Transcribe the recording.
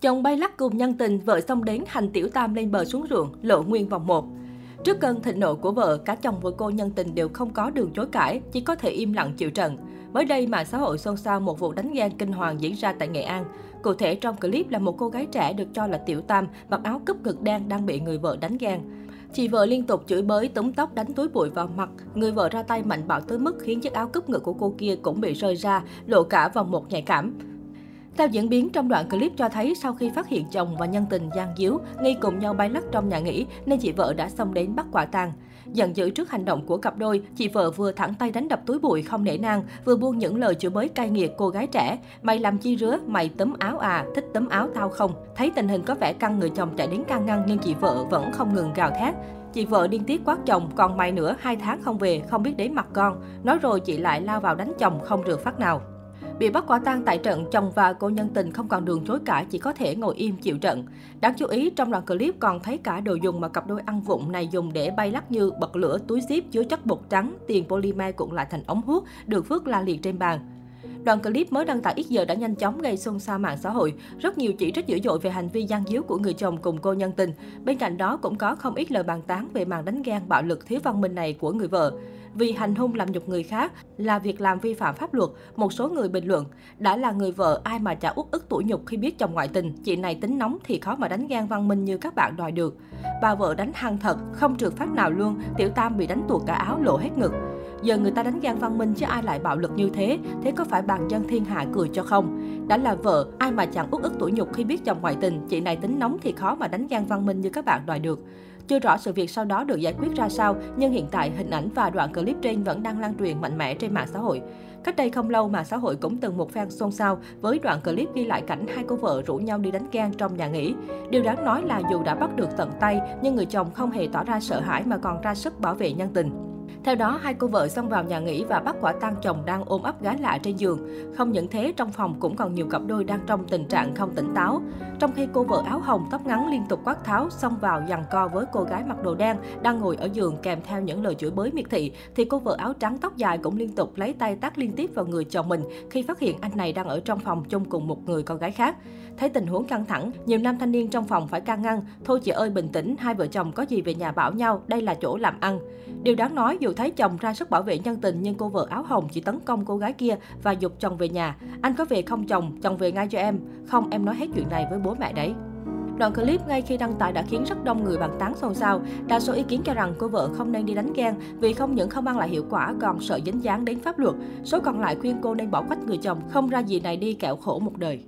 Chồng bay lắc cùng nhân tình, vợ xong đến hành tiểu tam lên bờ xuống ruộng, lộ nguyên vòng một Trước cơn thịnh nộ của vợ, cả chồng và cô nhân tình đều không có đường chối cãi, chỉ có thể im lặng chịu trận. Mới đây, mạng xã hội xôn xao một vụ đánh ghen kinh hoàng diễn ra tại Nghệ An. Cụ thể trong clip là một cô gái trẻ được cho là tiểu tam, mặc áo cúp ngực đen đang bị người vợ đánh ghen. Chị vợ liên tục chửi bới, túm tóc đánh túi bụi vào mặt. Người vợ ra tay mạnh bạo tới mức khiến chiếc áo cúp ngực của cô kia cũng bị rơi ra, lộ cả vòng một nhạy cảm. Theo diễn biến trong đoạn clip cho thấy sau khi phát hiện chồng và nhân tình gian díu, nghi cùng nhau bay lắc trong nhà nghỉ nên chị vợ đã xông đến bắt quả tang. Giận dữ trước hành động của cặp đôi, chị vợ vừa thẳng tay đánh đập túi bụi không nể nang, vừa buông những lời chửi bới cay nghiệt cô gái trẻ. Mày làm chi rứa, mày tấm áo à, thích tấm áo tao không? Thấy tình hình có vẻ căng người chồng chạy đến can ngăn nhưng chị vợ vẫn không ngừng gào thét. Chị vợ điên tiết quát chồng, còn mày nữa hai tháng không về, không biết đến mặt con. Nói rồi chị lại lao vào đánh chồng không rượt phát nào. Bị bắt quả tang tại trận, chồng và cô nhân tình không còn đường chối cãi, chỉ có thể ngồi im chịu trận. Đáng chú ý, trong đoạn clip còn thấy cả đồ dùng mà cặp đôi ăn vụng này dùng để bay lắc như bật lửa, túi zip chứa chất bột trắng, tiền polymer cuộn lại thành ống hút, được vứt la liệt trên bàn. Đoạn clip mới đăng tải ít giờ đã nhanh chóng gây xôn xao mạng xã hội. Rất nhiều chỉ trích dữ dội về hành vi gian díu của người chồng cùng cô nhân tình. Bên cạnh đó cũng có không ít lời bàn tán về màn đánh ghen bạo lực thiếu văn minh này của người vợ. Vì hành hung làm nhục người khác là việc làm vi phạm pháp luật, một số người bình luận, đã là người vợ ai mà chả uất ức tủi nhục khi biết chồng ngoại tình, chị này tính nóng thì khó mà đánh ghen văn minh như các bạn đòi được. Bà vợ đánh hăng thật, không trượt phát nào luôn, tiểu tam bị đánh tuột cả áo lộ hết ngực. Giờ người ta đánh ghen văn minh chứ ai lại bạo lực như thế, thế có phải bàn dân thiên hạ cười cho không? Đã là vợ, ai mà chẳng uất ức tủi nhục khi biết chồng ngoại tình, chị này tính nóng thì khó mà đánh ghen văn minh như các bạn đòi được. Chưa rõ sự việc sau đó được giải quyết ra sao, nhưng hiện tại hình ảnh và đoạn clip trên vẫn đang lan truyền mạnh mẽ trên mạng xã hội. Cách đây không lâu, mạng xã hội cũng từng một phen xôn xao với đoạn clip ghi lại cảnh hai cô vợ rủ nhau đi đánh ghen trong nhà nghỉ. Điều đáng nói là dù đã bắt được tận tay, nhưng người chồng không hề tỏ ra sợ hãi mà còn ra sức bảo vệ nhân tình. Theo đó, hai cô vợ xông vào nhà nghỉ và bắt quả tang chồng đang ôm ấp gái lạ trên giường. Không những thế, trong phòng cũng còn nhiều cặp đôi đang trong tình trạng không tỉnh táo. Trong khi cô vợ áo hồng tóc ngắn liên tục quát tháo xông vào giằng co với cô gái mặc đồ đen đang ngồi ở giường kèm theo những lời chửi bới miệt thị, thì cô vợ áo trắng tóc dài cũng liên tục lấy tay tác liên tiếp vào người chồng mình khi phát hiện anh này đang ở trong phòng chung cùng một người con gái khác. Thấy tình huống căng thẳng, nhiều nam thanh niên trong phòng phải can ngăn. Thôi chị ơi bình tĩnh, hai vợ chồng có gì về nhà bảo nhau, đây là chỗ làm ăn. Điều đáng nói, dù thấy chồng ra sức bảo vệ nhân tình nhưng cô vợ áo hồng chỉ tấn công cô gái kia và dục chồng về nhà. Anh có về không chồng, chồng về ngay cho em. Không, em nói hết chuyện này với bố mẹ đấy. Đoạn clip ngay khi đăng tải đã khiến rất đông người bàn tán xôn xao. Đa số ý kiến cho rằng cô vợ không nên đi đánh ghen vì không những không mang lại hiệu quả còn sợ dính dáng đến pháp luật. Số còn lại khuyên cô nên bỏ quách người chồng, không ra gì này đi kẹo khổ một đời.